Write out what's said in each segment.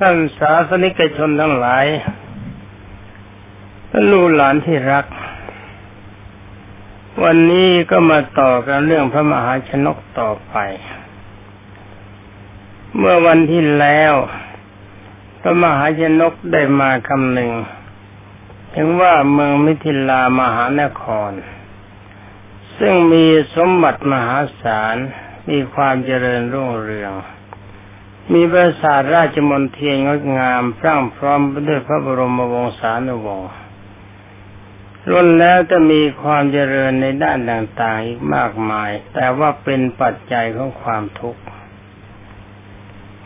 ท่านสาสนิกชนทั้งหลายท่านลูกหลานที่รัก วันนี้ก็มาต่อกันเรื่องพระมหาชนกต่อไป เมื่อวันที่แล้ว พระมหาชนกได้มาคำหนึ่ง ถึงว่าเมืองมิถิลามหานคร ซึ่งมีสมบัติมหาศาลมีความเจริญรุ่งเรือง มีปราสาทราชมนเทียนงดงามพรั่งพร้อมด้วยพระบรมวงศานุวงศ์ล้นแล้วจะมีความเจริญในด้านต่างๆอีกมากมาย แต่ว่าเป็นปัจจัยของความทุกข์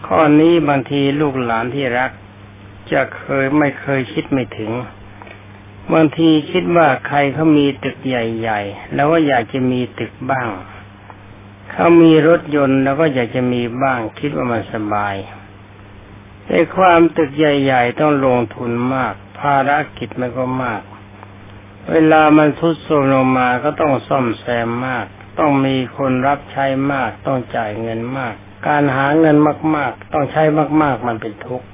ข้อนี้บางทีลูกหลานที่รัก จะเคยไม่เคยคิดไม่ถึง บางทีคิดว่าใครเขามีตึกใหญ่ ๆ แล้วว่าอยากจะมีตึกบ้าง เขามีรถยนต์แล้วก็อยากจะมีบ้างคิดว่ามันสบาย แต่ความตึกใหญ่ ๆ ต้องลงทุนมาก ภารกิจมันก็มาก เวลามันทุดโทรมลงมาก็ต้องซ่อมแซมมาก ต้องมีคนรับใช้มาก ต้องจ่ายเงินมาก การหาเงินมาก ๆ ต้องใช้มาก ๆ มันเป็นทุกข์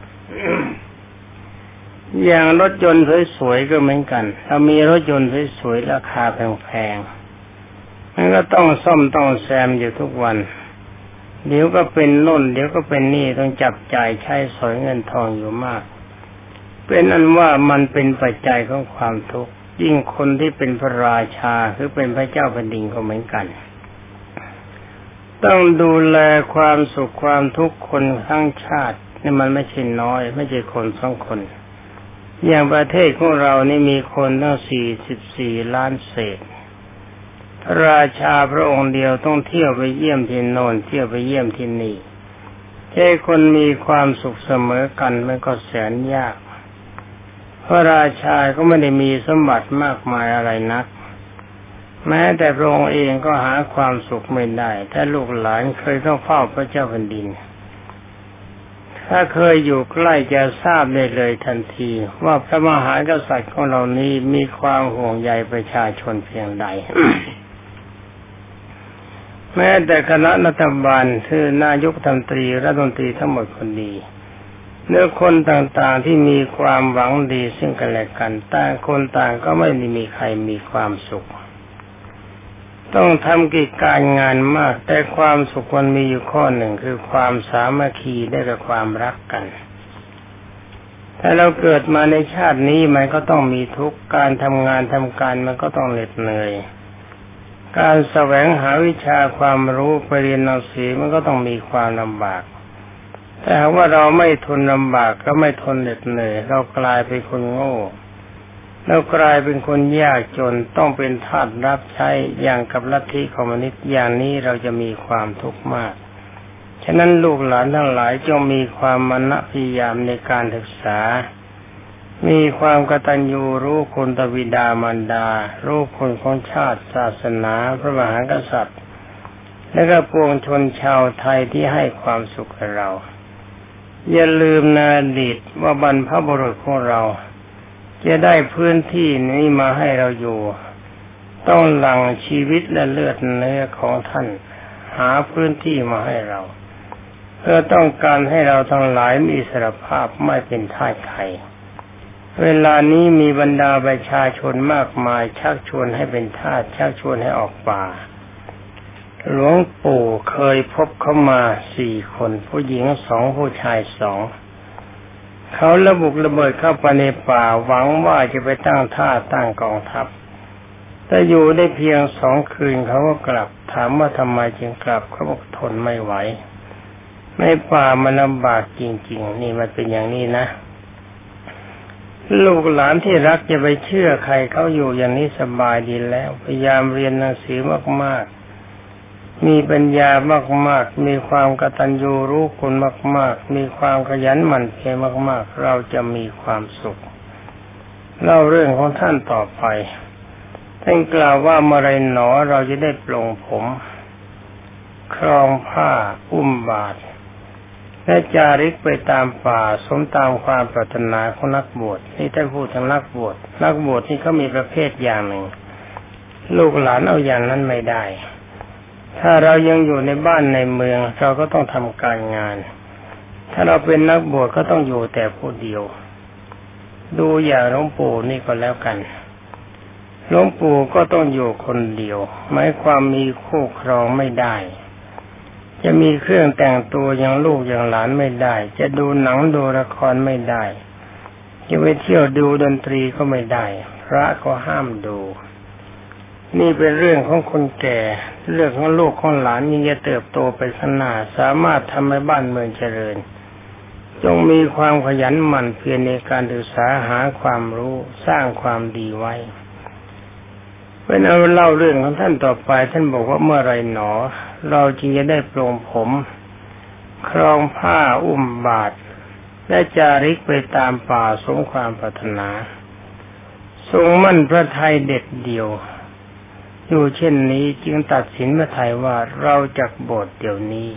อย่างรถยนต์สวยๆก็เหมือนกัน ถ้ามีรถยนต์สวยๆราคาแพงๆ มันก็ต้องซ่อมต้องแซมอยู่ทุกวัน เดี๋ยวก็เป็นน่นเดี๋ยวก็เป็นนี่ต้องจับจ่ายใช้สอยเงินทองอยู่มาก เป็นอันว่ามันเป็นปัจจัยของความทุกข์ยิ่งคนที่เป็นพระราชาหรือเป็นพระเจ้าแผ่นดินก็เหมือนกัน ต้องดูแลความสุขความทุกข์คนทั้งชาตินี่มันไม่ใช่น้อย ไม่ใช่คนสองคน อย่างประเทศของเรานี่มีคนตั้งสี่สิบสี่ล้านเศษ ราชาพระองค์เดียวต้องเที่ยวไปเยี่ยมที่โน่นเที่ยวไปเยี่ยมที่นี่ให้คนมีความสุขเสมอกันมันก็แสนยาก พระราชาก็ไม่ได้มีสมบัติมากมายอะไรนัก แม้แต่พระองค์เองก็หาความสุขไม่ได้ ถ้าลูกหลานเคยเข้าเฝ้าพระเจ้าแผ่นดิน ถ้าเคยอยู่ใกล้จะทราบได้เลยทันที ว่าพระมหากษัตริย์ของเรานี้มีความห่วงใยประชาชนเพียงใด แม้แต่คณะรัฐบาลคือนายกรัฐมตรีรัฐมนตรีทั้งหมดคนดีเนื้อคนต่างๆที่มีความหวังดีซึ่งกันและกันต่างคนต่างก็ไม่มีใครมีความสุข ต้องทำกิจการงานมาก แต่ความสุขมันมีอยู่ข้อหนึ่งคือความสามัคคีได้กับความรักกัน ถ้าเราเกิดมาในชาตินี้มันก็ต้องมีทุกการทำงานทำการมันก็ต้องเหน็ดเหนื่อย การแสวงหาวิชาความรู้ไปเรียนหนังสือมันก็ต้องมีความลำบาก แต่หากว่าเราไม่ทนลำบากก็ไม่ทนเหน็ดเหนื่อยเรากลายเป็นคนโง่เรากลายเป็นคนยากจนต้องเป็นทาสรับใช้อย่างกับลัทธิคอมมิวนิสต์อย่างนี้เราจะมีความทุกข์มาก ฉะนั้นลูกหลานทั้งหลายจงมีความมณพยายามในการศึกษา มีความกตัญญูรู้คุณตวิดามารดา รู้คุณของชาติศาสนาพระมหากษัตริย์ และก็ปวงชนชาวไทยที่ให้ความสุขกับเรา อย่าลืมนาดีตว่าบรรพบุรุษของเรา จะได้พื้นที่นี้มาให้เราอยู่ ต้องหลั่งชีวิตและเลือดเนื้อของท่าน หาพื้นที่มาให้เรา เพื่อต้องการให้เราทั้งหลายมีอิสรภาพไม่เป็นทาใคร เวลานี้มีบรรดาประชาชนมากมาย ชักชวนให้เป็นทาสชักชวนให้ออกป่า หลวงปู่เคยพบเข้ามาสี่คน ผู้หญิงสองผู้ชายสองเขาระบุระเบิดเข้าไปในป่าหวังว่าจะไปตั้งท่าตั้งกองทัพ แต่อยู่ได้เพียงสองคืนเขาก็กลับ ถามว่าทำไมจึงกลับเขาบอกทนไม่ไหวในป่ามันลำบากจริง ๆ นี่มันเป็นอย่างนี้นะ ลูกหลานที่รักจะไปเชื่อใครเขาอยู่อย่างนี้สบายดีแล้ว พยายามเรียนหนังสือมากๆ มีปัญญามากๆ มีความกตัญญูรู้คุณมาก ๆ มีความขยันหมั่นเพียรมาก ๆ เราจะมีความสุข เล่าเรื่องของท่านต่อไป ท่านกล่าวว่าเมื่อไรหนอเราจะได้ปลงผม ครองผ้าอุ้มบาท และจาริกไปตามป่าสมตามความปรารถนาของนักบวชนี่ท่านพูดถึงนักบวชนักบวชที่เขามีประเภทอย่างหนึ่ง ลูกหลานเอาอย่างนั้นไม่ได้ ถ้าเรายังอยู่ในบ้านในเมือง เราก็ต้องทำการงาน ถ้าเราเป็นนักบวชก็ต้องอยู่แต่ผู้เดียว ดูอย่างหลวงปู่นี่ก็แล้วกันหลวงปู่ก็ต้องอยู่คนเดียวหมายความมีคู่ครองไม่ได้ จะมีเครื่องแต่งตัวอย่างลูกอย่างหลานไม่ได้ จะดูหนังดูละครไม่ได้ จะไปเที่ยวดูดนตรีก็ไม่ได้ พระก็ห้ามดู นี่เป็นเรื่องของคนแก่ เรื่องของลูกของหลานยิ่งจะเติบโตไปข้างหน้าสามารถทำให้บ้านเมืองเจริญ จงมีความขยันหมั่นเพียรในการศึกษาหาความรู้สร้างความดีไว้ เป็นเอาเล่าเรื่องของท่านต่อไป ท่านบอกว่าเมื่อไรหนอ เราจึงจะได้ปลงผม ครองผ้าอุ้มบาท และจาริกไปตามป่าสมความปรารถนา ทรงมั่นพระไทยเด็ดเดียว อยู่เช่นนี้จึงตัดสินพระไทยว่าเราจะบสถ์เดี๋ยวนี้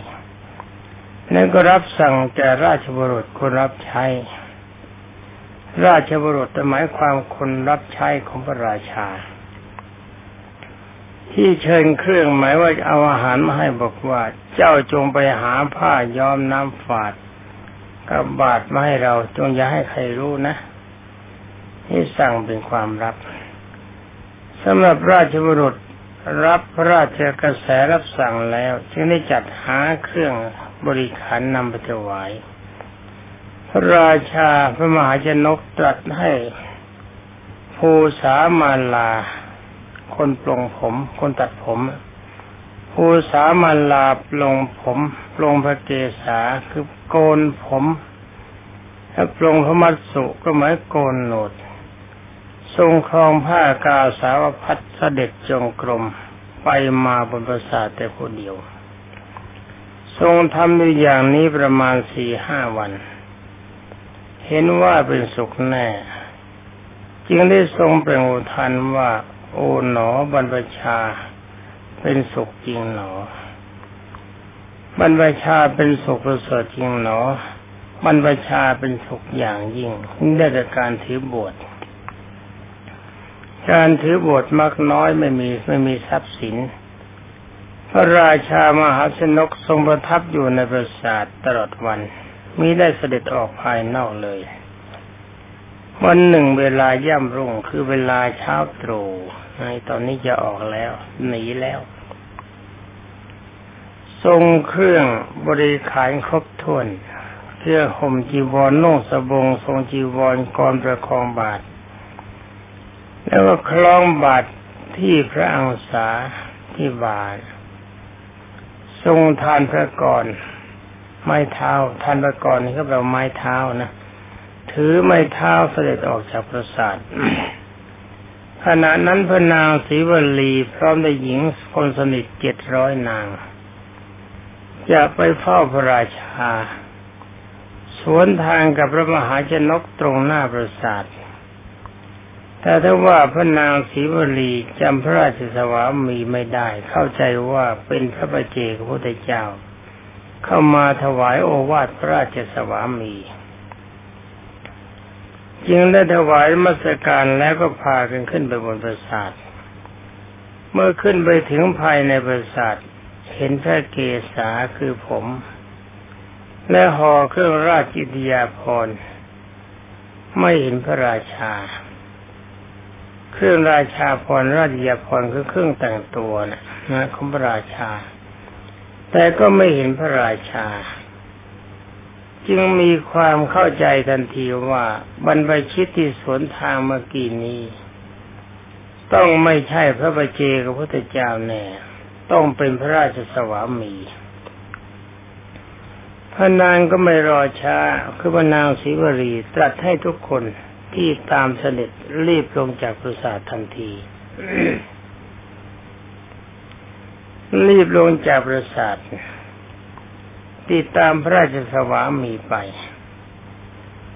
นั่นก็รับสั่งจากราชบุรุษคนรับใช้ ราชบุรุษหมายความคนรับใช้ของพระราชา ที่เชิญเครื่องหมายว่าเอาอาหารมาให้บอกว่า เจ้าจงไปหาผ้าย้อมน้ำฝาดกับบาดมาให้เราจงอย่าให้ใครรู้นะนี่สั่งเป็นความลับสำหรับราชบุรุษรับพระราชกระแสรับสั่งแล้วจึงได้จัดหาเครื่องบริขารนำไปถวายพระราชาพระมหาชนกตรัสให้ภูสามาลา คนปลงผม คนตัดผมผู้สามัญลาปลงผมปลงพระเกศาคือโกนผมถ้าปลงพระมัตสุก็หมายโกนโหนด ทรงครองผ้ากาสาวพัดเสด็จจงกรมไปมาบนปราสาทแต่คนเดียว ทรงทำด้วยอย่างนี้ประมาณสี่ห้าวัน เห็นว่าเป็นสุขแน่ จึงได้ทรงเปล่งอุทานว่า โอ๋หนอบรรพชา เป็นสุขจริงหนอบรรพชาเป็นสุขประเสริฐจริงหนอบรรพชาเป็นสุขอย่างยิ่งได้จากการถือบวชการถือบวชมากน้อยไม่มีไม่มีทรัพย์สิน พระราชามหาชนกทรงประทับอยู่ในปราสาทตลอดวันมิได้เสด็จออกภายนอกเลย วันหนึ่งเวลาย่ำรุ่งคือเวลาเช้าตรู่ในตอนนี้จะออกแล้ว หนีแล้ว ทรงเครื่องบริขารครบถ้วนเสื้อห่มจีวรนุ่งสบง ทรงจีวรกรประคองบาท แล้วก็คล้องบาทที่พระอังสาที่บาท ทรงทานพระกรไม้เท้าทานพระกรนี่ก็แปลไม้เท้านะ ถือไม้เท้าเสด็จออกจากปราสาทขณะนั้นพระนางศรีวลีพร้อมด้วยหญิงคนสนิทเจ็ดร้อยนาง จะไปเฝ้าพระราชา สวนทางกับพระมหาชนกตรงหน้าปราสาทแต่ถ้าว่าพระนางศรีวลีจำพระราชสวามีไม่ได้ เข้าใจว่าเป็นพระประเจกพระพุทธเจ้า เข้ามาถวายโอวาทพระราชสวามี จึงได้ถวายมัสการแล้วก็พากันขึ้นไปบนปราสาท เมื่อขึ้นไปถึงภายในปราสาท เห็นพระเกศาคือผม และห่อเครื่องราชอิทยาภรไม่เห็นพระราชา เครื่องราชาพรราชยาภรคือเครื่องแต่งตัวนะนะของพระราชา แต่ก็ไม่เห็นพระราชา จึงมีความเข้าใจทันทีว่าบรรพชิตที่สวนทางเมื่อกี้นี้ ต้องไม่ใช่พระบัจเจกับพระพุทธเจ้าแน่ ต้องเป็นพระราชสวามีพระนางก็ไม่รอช้า คือพระนางศรีวรีตรัสให้ทุกคนที่ตามเสด็จรีบลงจากปราสาททันที รีบลงจากปราสาท ติดตามพระราชสวามีไป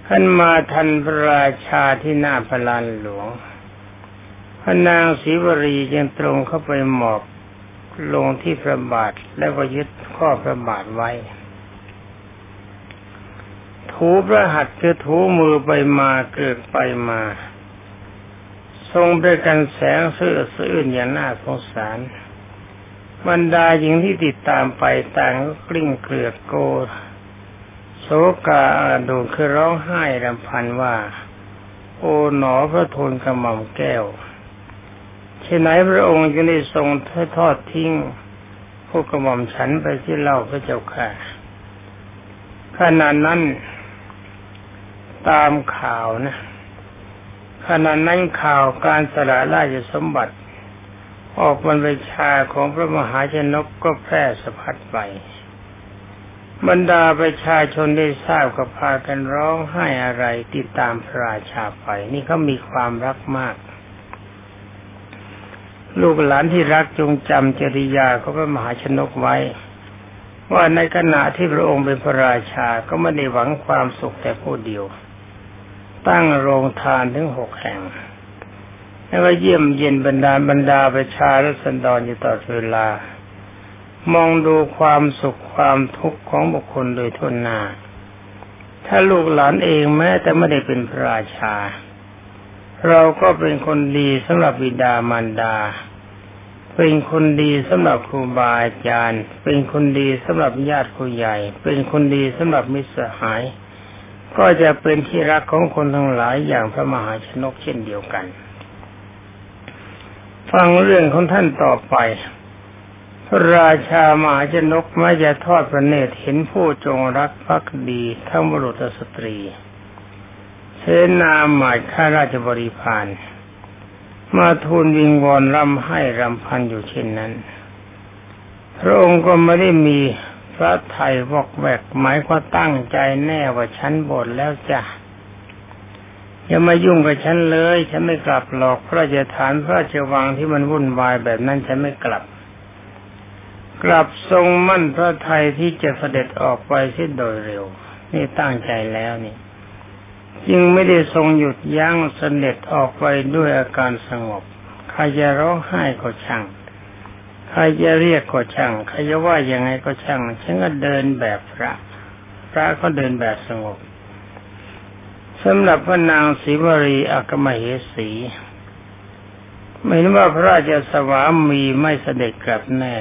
ท่านมาทันพระราชาที่หน้าพลานหลวงพระนางศรีวรียังตรงเข้าไปหมอบลงที่พระบาทแล้วก็ยึดข้อพระบาทไว้ ถูพระหัตถ์คือถูมือไปมาเกิดไปมา ทรงด้วยกันแสงเสื้อสื่นอย่างน่าสงสาร บรรดาหญิงที่ติดตามไปต่างก็กลิ้งเกลือกโกโศกาดูคือร้องไห้รำพันว่า โอ๋หนอพระทูลกระหม่อมแก้วเช่นไหนพระองค์จึงได้ทรงทอดทิ้งพวกกระหม่อมฉันไปที่เล่าพระเจ้าค่ะขณะนั้น ตามข่าวนะขณะนั้นข่าวการสละราชสมบัติ ออกบรรพชาของพระมหาชนกก็แพร่สะพัดไป บรรดาประชาชนได้ทราบก็พากันร้องไห้อะไรติดตามพระราชาไป นี่เขามีความรักมาก ลูกหลานที่รักจงจำจริยาของพระมหาชนกไว้ ว่าในขณะที่พระองค์เป็นพระราชาก็ไม่ได้หวังความสุขแต่ผู้เดียว ตั้งโรงทานถึงหกแห่ง แล้วก็เยี่ยมเย็นบรรดาบรรดาประชาและสันดรอยู่ตลอดเวลา มองดูความสุขความทุกข์ของบุคคลโดยทุนหนาถ้าลูกหลานเองแม้แต่ไม่ได้เป็นพระราชา เราก็เป็นคนดีสำหรับบิดามารดา เป็นคนดีสำหรับครูบาอาจารย์ เป็นคนดีสำหรับญาติผู้ใหญ่ เป็นคนดีสำหรับมิตรสหาย ก็จะเป็นที่รักของคนทั้งหลายอย่างพระมหาชนกเช่นเดียวกัน ฟังเรื่องของท่านต่อไป พระราชามหาชนกไม่จะทอดพระเนตรเห็นผู้จงรักภักดีทั้งบุรุษสตรีเสนาหมายข้าราชบริพารมาทูลวิงวอนรำให้รำพันอยู่เช่นนั้น พระองค์ก็ไม่ได้มีพระไทยวอกแวกหมายควาตั้งใจแน่ว่าฉันบ่นแล้วจ้ะ อย่ามายุ่งกับฉันเลย ฉันไม่กลับหรอกพระราชฐานพระราชวังที่มันวุ่นวายแบบนั้นฉันไม่กลับ กลับทรงมั่นพระไทยที่จะเสด็จออกไปเสิ้นโดยเร็ว นี่ตั้งใจแล้วนี่ จึงไม่ได้ทรงหยุดยั้งเสด็จออกไปด้วยอาการสงบใครจะร้องไห้ก็ช่างใครจะเรียกก็ช่างใครจะว่ายังไงก็ช่างฉันก็เดินแบบพระ พระก็เดินแบบสงบ สำหรับพระนางศรีวรีอักมเหสีไม่นว่าพระราชสวามีไม่เสด็จกลับแน่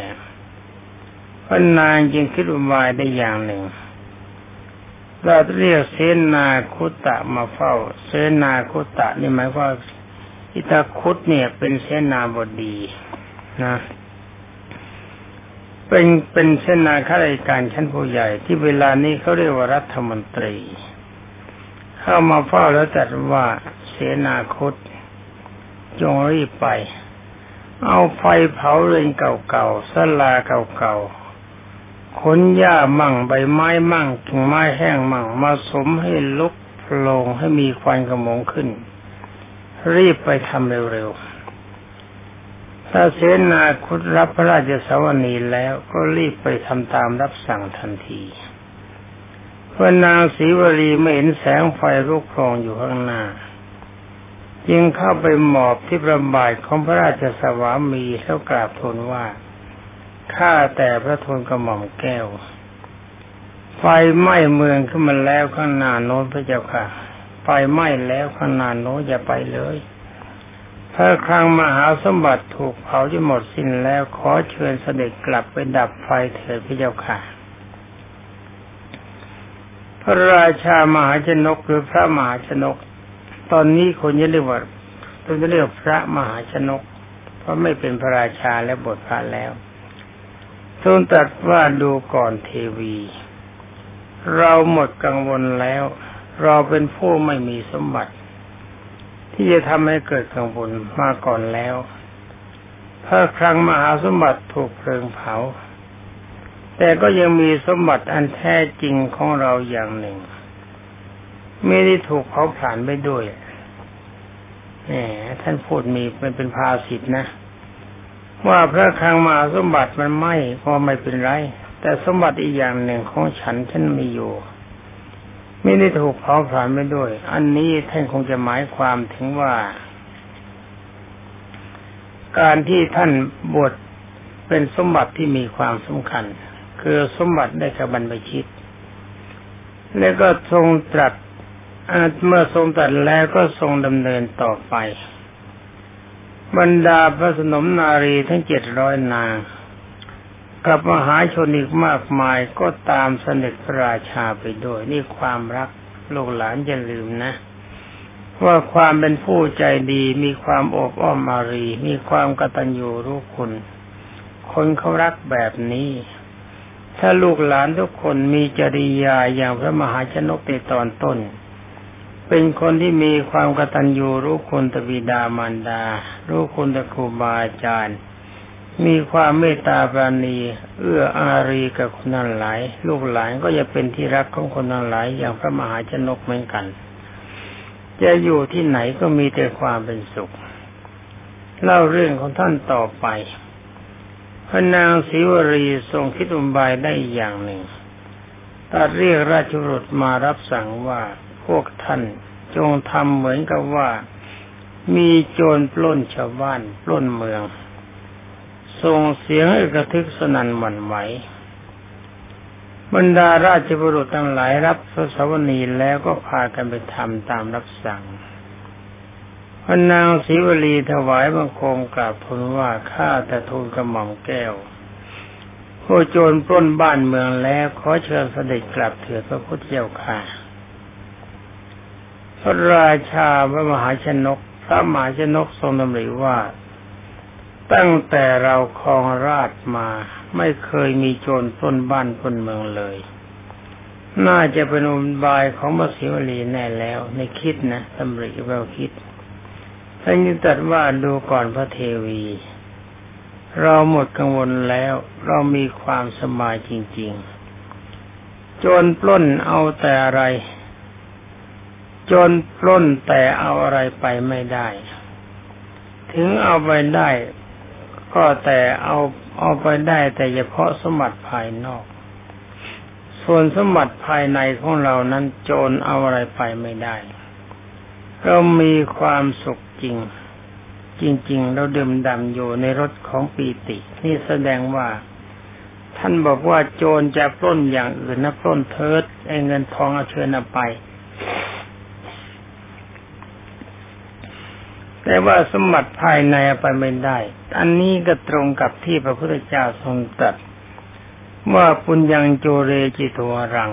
พระนางจึงคิดอุบายได้อย่างหนึ่งเราเรียกเสนาคุตะมาเฝ้า เสนาคุตะนี่หมายว่าอิตาคุตเนี่ยเป็นเสนาบดีนะ เป็นเป็นเสนาข้าราชการชั้นผู้ใหญ่ ที่เวลานี้เขาเรียกว่ารัฐมนตรี เข้ามาเฝ้าแล้วจัดว่าเสนาคต จงรีบไป เอาไฟเผาเรือนเก่าๆสลาเก่าๆขนหญ้ามั่งใบไม้มั่งกิ่งไม้แห้งมั่งมาสมให้ลุกโผล่ให้มีควันกระมงขึ้น รีบไปทำเร็วๆถ้าเสนาคุดรับพระราชสวนีแล้วก็รีบไปทำตามรับสั่งทันที พระนางศรีวลีไม่เห็นแสงไฟลุกโผล่อยู่ข้างหน้า จึงเข้าไปหมอบที่ประบายของพระราชสวามีแล้วกราบทูลว่าข้าแต่พระทูลกระหม่อมแก้ว ไฟไหม้เมืองขึ้นมาแล้วข้างหน้าโน้นพระเจ้าค่ะ ไฟไหม้แล้วข้างหน้าโน้นอย่าไปเลยพระคลังมหาสมบัติถูกเผาจนหมดสิ้นแล้วขอเชิญเสด็จกลับไปดับไฟเถิดพระเจ้าค่ะ พระราชามหาชนกหรือพระมหาชนก ตอนนี้คนจะเรียกว่าต้องจะเรียกพระมหาชนก เพราะไม่เป็นพระราชาและบทพระแล้วทรงตรัสว่าดูก่อนเทวี เราหมดกังวลแล้ว เราเป็นผู้ไม่มีสมบัติ ที่จะทำให้เกิดกังวลมาก่อนแล้วพระครั้งมหาสมบัติถูกเพลิงเผา แต่ก็ยังมีสมบัติอันแท้จริงของเราอย่างหนึ่ง ไม่ได้ถูกเผาผลาญไปด้วยแหมท่านพูดมีเป็นเป็นภาสิทนะ ว่าพระครังมาสมบัติมันไหม้ก็ไม่เป็นไร แต่สมบัติอีกอย่างหนึ่งของฉันฉันมีอยู่ไม่ได้ถูกเผาผลาญไปด้วย อันนี้ท่านคงจะหมายความถึงว่า การที่ท่านบวชเป็นสมบัติที่มีความสำคัญ คือสมบัติได้กับบรรพชิต แล้วก็ทรงตรัสเมื่อทรงตรัสแล้วก็ทรงดำเนินต่อไป บรรดาพระสนมนารีทั้งเจ็ดร้อยนาง กับมหาชนอีกมากมายก็ตามเสด็จพระราชาไปด้วย นี่ความรักลูกหลานอย่าลืมนะ ว่าความเป็นผู้ใจดีมีความอบอ้อมมารี มีความกตัญญูรู้คุณ คนเขารักแบบนี้ ถ้าลูกหลานทุกคนมีจริยาอย่างพระมหาชนกในตอนต้น เป็นคนที่มีความกตัญญูรู้คุณตบิดามารดา รู้คุณตะครูบาอาจารย์ มีความเมตตาปราณี เอื้ออารีกับคนนั้นหลาย ลูกหลานก็จะเป็นที่รักของคนนั้นหลายอย่างพระมหาชนกเหมือนกัน จะอยู่ที่ไหนก็มีแต่ความเป็นสุข เล่าเรื่องของท่านต่อไป พระนางศรีวรีทรงคิดอุบายได้อย่างหนึ่งตัดเรียกราชบุตรมารับสั่งว่าพวกท่านจงทำเหมือนกับว่า มีโจรปล้นชาวบ้านปล้นเมือง ส่งเสียงให้กระทึกสนั่นหวั่นไหวบรรดาราชบุรุษทั้งหลายรับพระสวนีแล้วก็พากันไปทำตามรับสั่ง พระนางศรีวลีถวายบังคมกราบทูลว่าข้าแต่ทูลกระหม่อมแก้วผู้โจรปล้นบ้านเมืองแล้วขอเชิญเสด็จกลับเถิดพระพุทธเจ้าค่ะ พระราชาพระมหาชนก พระมหาชนกทรงดำริว่า ตั้งแต่เราครองราชมาไม่เคยมีโจรปล้นบ้านปล้นเมืองเลย น่าจะเป็นอุบายของมศิวลีแน่แล้ว ในคิดนะตำริเราคิด ท่านยึดตัดว่าดูก่อนพระเทวี เราหมดกังวลแล้ว เรามีความสบายจริง ๆ โจรปล้นเอาแต่อะไร โจรปล้นแต่เอาอะไรไปไม่ได้ ถึงเอาไปได้ ก็แต่เอาเอาไปได้แต่เฉพาะสมบัติภายนอก ส่วนสมบัติภายในของเรานั้นโจรเอาอะไรไปไม่ได้ เรามีความสุข ริงจริง ๆ เราดื่มด่ำอยู่ในรถของปีติ นี่แสดงว่า ท่านบอกว่าโจรจะปล้นอย่างอื่นนะปล้นเทิดไอ้เงินทองเอาเชิญเอาไป แต่ว่าสมบัติภายในไปไม่ได้ อันนี้ก็ตรงกับที่พระพุทธเจ้าทรงตรัสว่าปุญญังโจเรจิตวรัง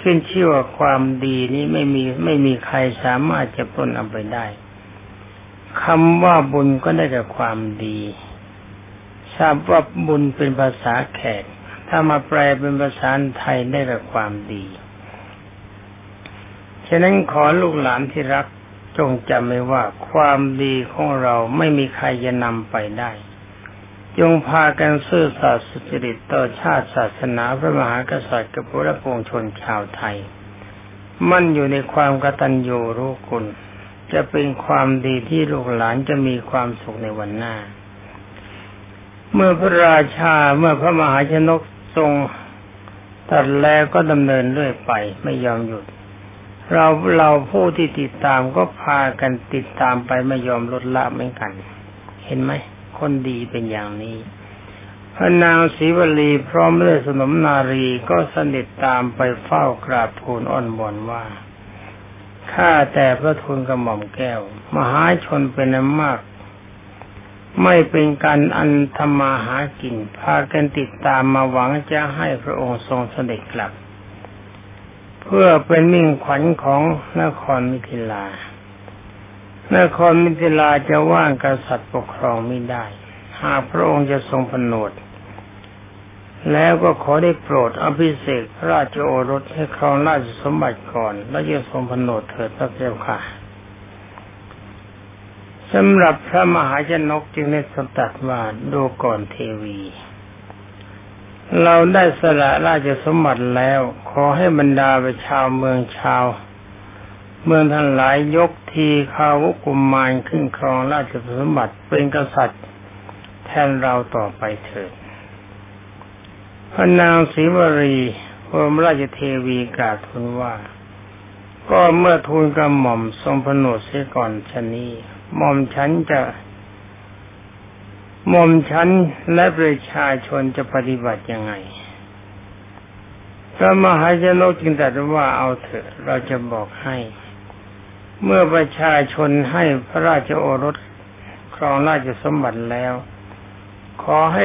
ขึ้นชื่อว่าความดีนี้ไม่มีไม่มีใครสามารถจะปล้นเอาไปได้ คำว่าบุญก็ได้กับความดี ทราบว่าบุญเป็นภาษาแขก ถ้ามาแปลเป็นภาษาไทยได้กับความดี ฉะนั้นขอลูกหลานที่รักจงจำไว้ว่าความดีของเราไม่มีใครจะนำไปได้ จงพากันซื่อสัตย์สุจริตต่อชาติศาสนาพระมหากษัตริย์กับพระปวงชนชาวไทย มั่นอยู่ในความกตัญญูรู้คุณ จะเป็นความดีที่ลูกหลานจะมีความสุขในวันหน้า เมื่อพระราชาเมื่อพระมหาชนกทรงตัดแล้วก็ดำเนินเรื่อยไปไม่ยอมหยุด เราเราผู้ที่ติดตามก็พากันติดตามไปไม่ยอมลดละเหมือนกัน เห็นไหมคนดีเป็นอย่างนี้พระนางศรีวลีพร้อมด้วยสนมนารีก็สนิทตามไปเฝ้ากราบทูลอ้อนวอนว่า ข้าแต่พระทูลกระหม่อมแก้ว มหาชนเป็นอันมาก ไม่เป็นการอันธรรมาหากิน พากันติดตามมาหวังจะให้พระองค์ทรงเสด็จกลับ เพื่อเป็นมิ่งขวัญของนครมิถิลา นครมิถิลาจะว่างกษัตริย์ปกครองไม่ได้ หากพระองค์จะทรงผนวด แล้วก็ขอได้โปรดอภิเษกราชโอรสให้ครองราชสมบัติก่อน แล้วจะทรงผนวดเถิดพระเจ้าค่ะสำหรับพระมหาชนกจึงได้สตัดว่าดูก่อนเทวี เราได้สละราชสมบัติแล้ว ขอให้บรรดาประชาวเมืองชาว เมืองทั้งหลายยกทีขาวุกุมมารขึ้นครองราชสมบัติเป็นกษัตริย์ แทนเราต่อไปเถิด พระนางศรีวรีพระราชเทวีกราบทูลว่า ก็เมื่อทูลกระหม่อมทรงผนวดเสียก่อนชนี้หม่อมฉันจะหม่อมฉันและประชาชนจะปฏิบัติยังไงพระมหาชนกจึงตรัสว่าเอาเถอะเราจะบอกให้ เมื่อประชาชนให้พระราชโอรสครองราชสมบัติแล้ว ขอให้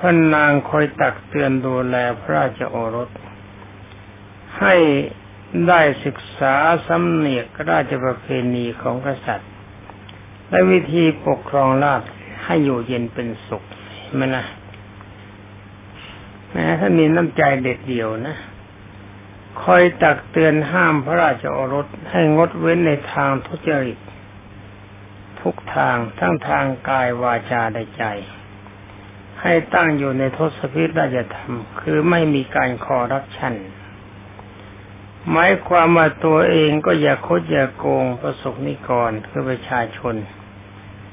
พระนางคอยตักเตือนดูแลพระราชโอรส ให้ได้ศึกษาสำเนียกราชประเพณีของกษัตริย์ และวิธีปกครองราชให้อยู่เย็นเป็นสุขมันนะแม้ถ้ามีน้ำใจเด็ดเดี่ยวนะ คอยตักเตือนห้ามพระราชโอรสให้งดเว้นในทางทุจริต ทุกทางทั้งทางกายวาจาและใจ ให้ตั้งอยู่ในทศพิธราชธรรม คือไม่มีการคอรัปชันหมายความว่าตัวเองก็อย่าคดอย่าโกงประสบนิกรคือประชาชน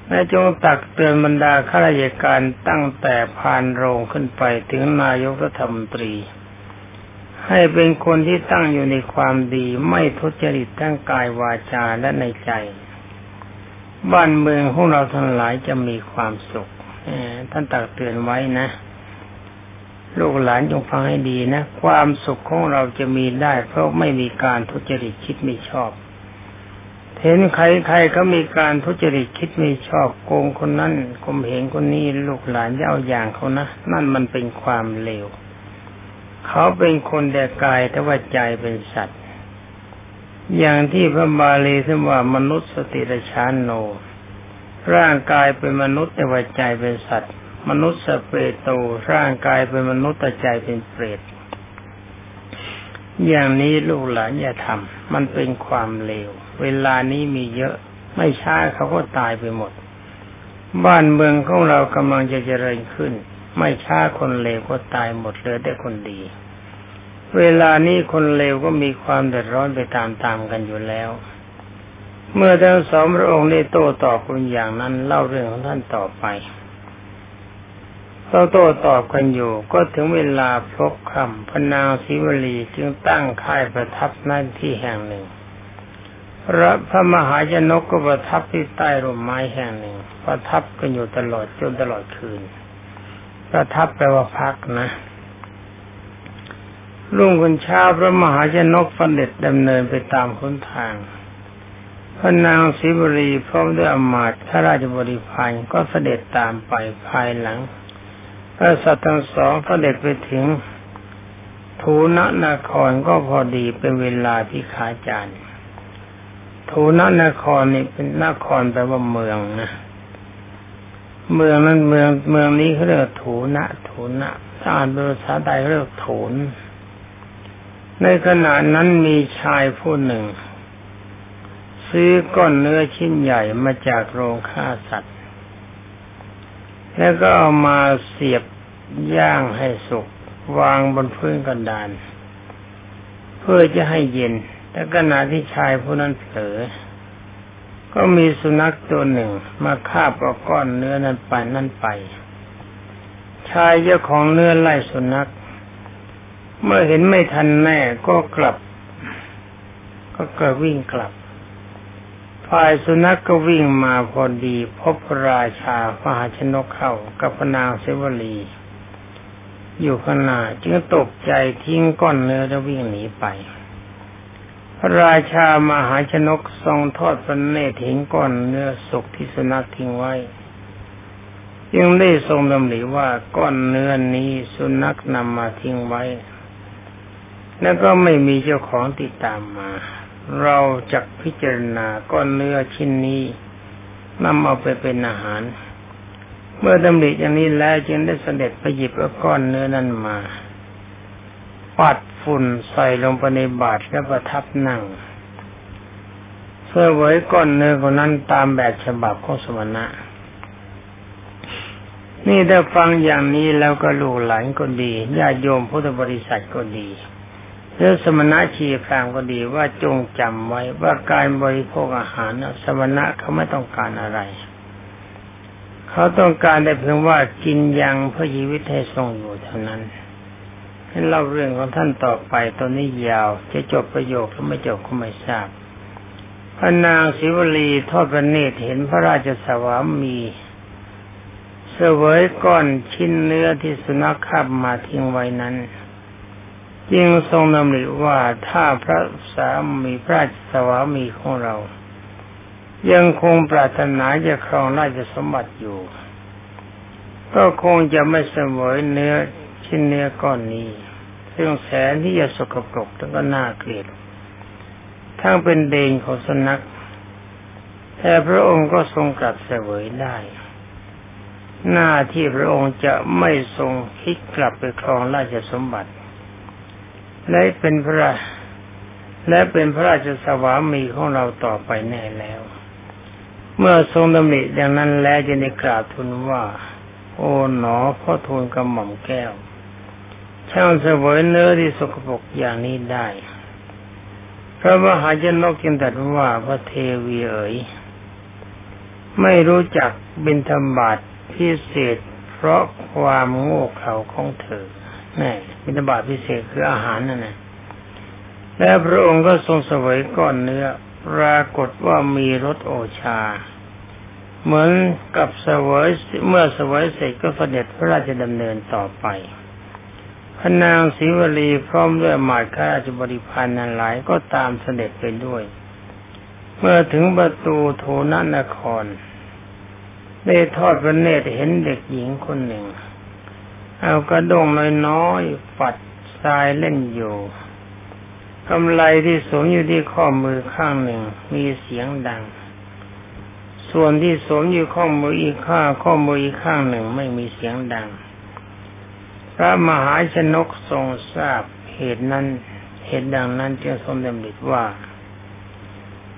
และจงตักเตือนบรรดาข้าราชการตั้งแต่พานโรงขึ้นไปถึงนายกรัฐมนตรี ให้เป็นคนที่ตั้งอยู่ในความดีไม่ทุจริตทั้งกายวาจาและในใจ บ้านเมืองของเราทั้งหลายจะมีความสุข ท่านตักเตือนไว้นะลูกหลานจงฟังให้ดีนะ ความสุขของเราจะมีได้ เพราะไม่มีการทุจริตคิดไม่ชอบเห็นใครๆเขามีการทุจริตคิดไม่ชอบโกงคนนั้นกลมเหงคนนี้ลูกหลานจะเอาอย่างเขานะ นั่นมันเป็นความเลวเขาเป็นคนแต่กายแต่ว่าใจเป็นสัตว์ อย่างที่พระบาลีท่านว่ามนุษย์สติรชานโน ร่างกายเป็นมนุษย์แต่ว่าใจเป็นสัตว์ มนุษย์สเปรโตร่างกายเป็นมนุษย์แต่ใจเป็นเปรตอย่างนี้ลูกหลานอย่าทำมันเป็นความเลว เวลานี้มีเยอะ ไม่ช้าเขาก็ตายไปหมด บ้านเมืองของเรากำลังจะเจริญขึ้น ไม่ช้าคนเลวก็ตายหมดเลยแต่คนดี เวลานี้คนเลวก็มีความเดือดร้อนไปตามๆกันอยู่แล้ว เมื่อทั้งสองพระองค์ได้โต้ตอบกันอย่างนั้นเล่าเรื่องของท่านต่อไปเราโต้ตอบกันอยู่ ก็ถึงเวลาพบคำพนางศิวลีจึงตั้งค่ายประทับนั่นที่แห่งหนึ่งพระพระมหาชนกก็ประทับที่ใต้ร่มไม้แห่งหนึ่ง ประทับกันอยู่ตลอดจนตลอดคืน ประทับแปลว่าพักนะรุ่งคนเช้าพระมหาชนกฟันเด็จดำเนินไปตามคนทาง พระนางศิบรีพร้อมด้วยอมาตย์ข้าราชบริพารก็เสด็จตามไปภายหลัง พระสัตว์ทั้งสองเสด็จไปถึงทูนนครก็พอดีเป็นเวลาพิขาจารย์ทูนนครนี่เป็นนครแปลว่าเมืองนะ เมืองนั้นเมืองเมืองนี้เขาเรียกถูนะถูนะถ้าอ่านภาษาไทยเรียกถูนในขณะนั้นมีชายผู้หนึ่ง ซื้อก้อนเนื้อชิ้นใหญ่มาจากโรงฆ่าสัตว์ แล้วก็เอามาเสียบย่างให้สุก วางบนพื้นกระดาน เพื่อจะให้เย็น แต่ขณะที่ชายผู้นั้นเผลอ ก็มีสุนัขตัวหนึ่งมาคาบเอาก้อนเนื้อนั้นไปนั่นไป ชายเจ้าของเนื้อไล่สุนัข เมื่อเห็นไม่ทันแน่ก็กลับ ก็เกิดวิ่งกลับ ฝ่ายสุนัขกก็วิ่งมาพอดี พบราชามหาชนกเข้ากับพนางเสวลี อยู่ข้างหน้าจึงตกใจทิ้งก้อนเนื้อแล้ววิ่งหนีไป พระราชามหาชนกทรงทอดพระเนตรเห็นก้อนเนื้อสุกที่สุนัขทิ้งไว้ยังได้ทรงดำริว่าก้อนเนื้อนี้สุนัขนำมาทิ้งไว้ แล้วก็ไม่มีเจ้าของติดตามมา เราจะพิจารณาก้อนเนื้อชิ้นนี้นำเอาไปเป็นอาหาร เมื่อดำริอย่างนี้แล้วจึงได้เสด็จไปหยิบก้อนเนื้อนั้นมาปัดฝุ่นใส่ลงไปในบาตรแล้วประทับนั่งเพื่อไว้ก้อนเนื้อคนนั้นตามแบบฉบับของสมณะ นี่ถ้าฟังอย่างนี้แล้วก็ลูกหลานก็ดีญาติโยมพุทธบริษัทก็ดี หรือสมณะชีพรามก็ดีว่าจงจำไว้ว่าการบริโภคอาหารสมณะเขาไม่ต้องการอะไร เขาต้องการแต่เพียงว่ากินยังเพื่อชีวิตให้ทรงอยู่เท่านั้นให้เล่าเรื่องของท่านต่อไปตอนนี้ยาว จะจบประโยคหรือไม่จบก็ไม่ทราบพระนางศิวลีทอดพระเนตรเห็นพระราชสวามีเสวยก้อนชิ้นเนื้อที่สุนัขขับมาทิ้งไว้นั้น จึงทรงนำริว่าถ้าพระสามีพระราชสวามีของเรา ยังคงปรารถนาจะครองราชสมบัติอยู่ ก็คงจะไม่เสมอเนื้อชิ้นเนื้อก้อนนี้ ซึ่งแสนที่จะสกปรกแล้วก็น่าเกลียดทั้งเป็นเดงของสนัก แต่พระองค์ก็ทรงกลับเสวยได้ หน้าที่พระองค์จะไม่ทรงคิดกลับไปครองราชสมบัติ และเป็นพระและเป็นพระราชสวามีของเราต่อไปแน่แล้ว เมื่อทรงดำริดังนั้นแล้วจะได้กราบทูลว่า โอ๋หนอพ่อทูลกระหม่อมแก้ว ช่างเสวยเนื้อที่สกปรกอย่างนี้ได้พระมหาชนกจึงตรัสว่าพระเทวีเอ๋ยไม่รู้จักบินธบาตพิเศษ เพราะความโง่เขลาของเธอ นี่บินธบาตพิเศษคืออาหารนั่นแหละและพระองค์ก็ทรงเสวยก้อนเนื้อปรากฏว่ามีรสโอชา เหมือนกับเสวยเมื่อเสวยเสร็จก็เสด็จพระราชดำเนินต่อไปพนางศรีวลีพร้อมด้วยหมายข้าราชบริพารนันหลายก็ตามเสด็จไปด้วย เมื่อถึงประตูโทนนคร ได้ทอดพระเนตรเห็นเด็กหญิงคนหนึ่ง เอากระดงน้อยๆปัดทรายเล่นอยู่กำไลที่สวมอยู่ที่ข้อมือข้างหนึ่ง มีเสียงดัง ส่วนที่สวมอยู่ข้อมืออีกข้างข้อมืออีกข้างหนึ่งไม่มีเสียงดัง พระมหาชนกทรงทราบเหตุนั้นเหตุดังนั้นจึงทรงดำริว่า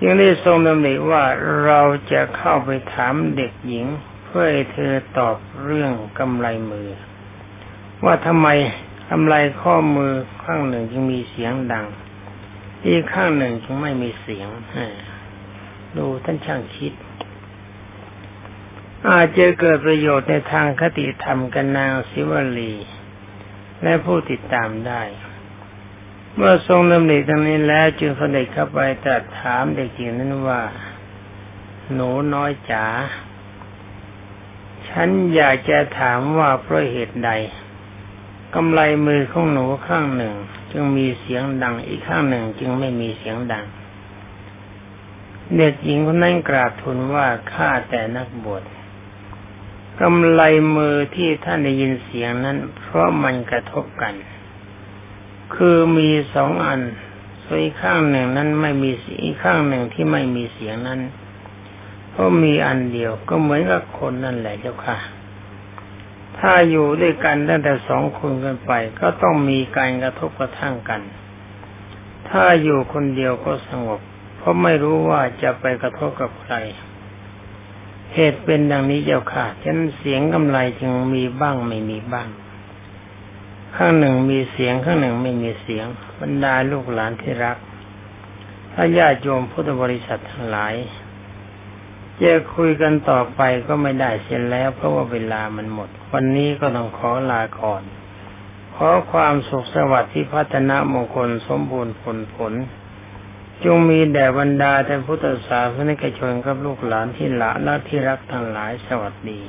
ยังได้ทรงดำริว่าเราจะเข้าไปถามเด็กหญิง เพื่อให้เธอตอบเรื่องกำไลมือ ว่าทำไมกำไลข้อมือข้างหนึ่งจึงมีเสียงดัง อีกข้างหนึ่งจึงไม่มีเสียงดูท่านช่างคิด อาจจะเกิดประโยชน์ในทางคติธรรมกันนางศิวลี และผู้ติดตามได้ เมื่อทรงดำริตรงนี้แล้วจึงเสด็จเข้าไปตรัสถามเด็กหญิงนั้นว่า หนูน้อยจ๋าฉันอยากจะถามว่าเพราะเหตุใด กำไลมือของหนูข้างหนึ่ง จึงมีเสียงดังอีกข้างหนึ่งจึงไม่มีเสียงดัง เด็กหญิงคนนั้นกราบทูลว่าข้าแต่นักบวชกำไลมือที่ท่านได้ยินเสียงนั้น เพราะมันกระทบกัน คือมีสองอันส่วนอีกข้างหนึ่งนั้นไม่มีอีกข้างหนึ่งที่ไม่มีเสียงนั้น เพราะมีอันเดียวก็เหมือนกับคนนั่นแหละเจ้าค่ะ ถ้าอยู่ด้วยกันตั้งแต่สองคนกันไป ก็ต้องมีการกระทบกระทั่งกัน ถ้าอยู่คนเดียวก็สงบ เพราะไม่รู้ว่าจะไปกระทบกับใคร เหตุเป็นดังนี้เจ้าค่ะฉะนั้นเสียงกำไรจึงมีบ้างไม่มีบ้าง ข้างหนึ่งมีเสียงข้างหนึ่งไม่มีเสียง บรรดาลูกหลานที่รักถ้าญาติโยมพุทธบริษัททั้งหลายจะคุยกันต่อไปก็ไม่ได้เสียแล้ว เพราะว่าเวลามันหมด วันนี้ก็ต้องขอลาก่อน ขอความสุขสวัสดิ์ที่พัฒนามงคลสมบูรณ์ผลผล จงมีแด่บรรดาท่านพุทธศาสนิกชนกับลูกหลานที่หละและที่รักทั้งหลายสวัสดี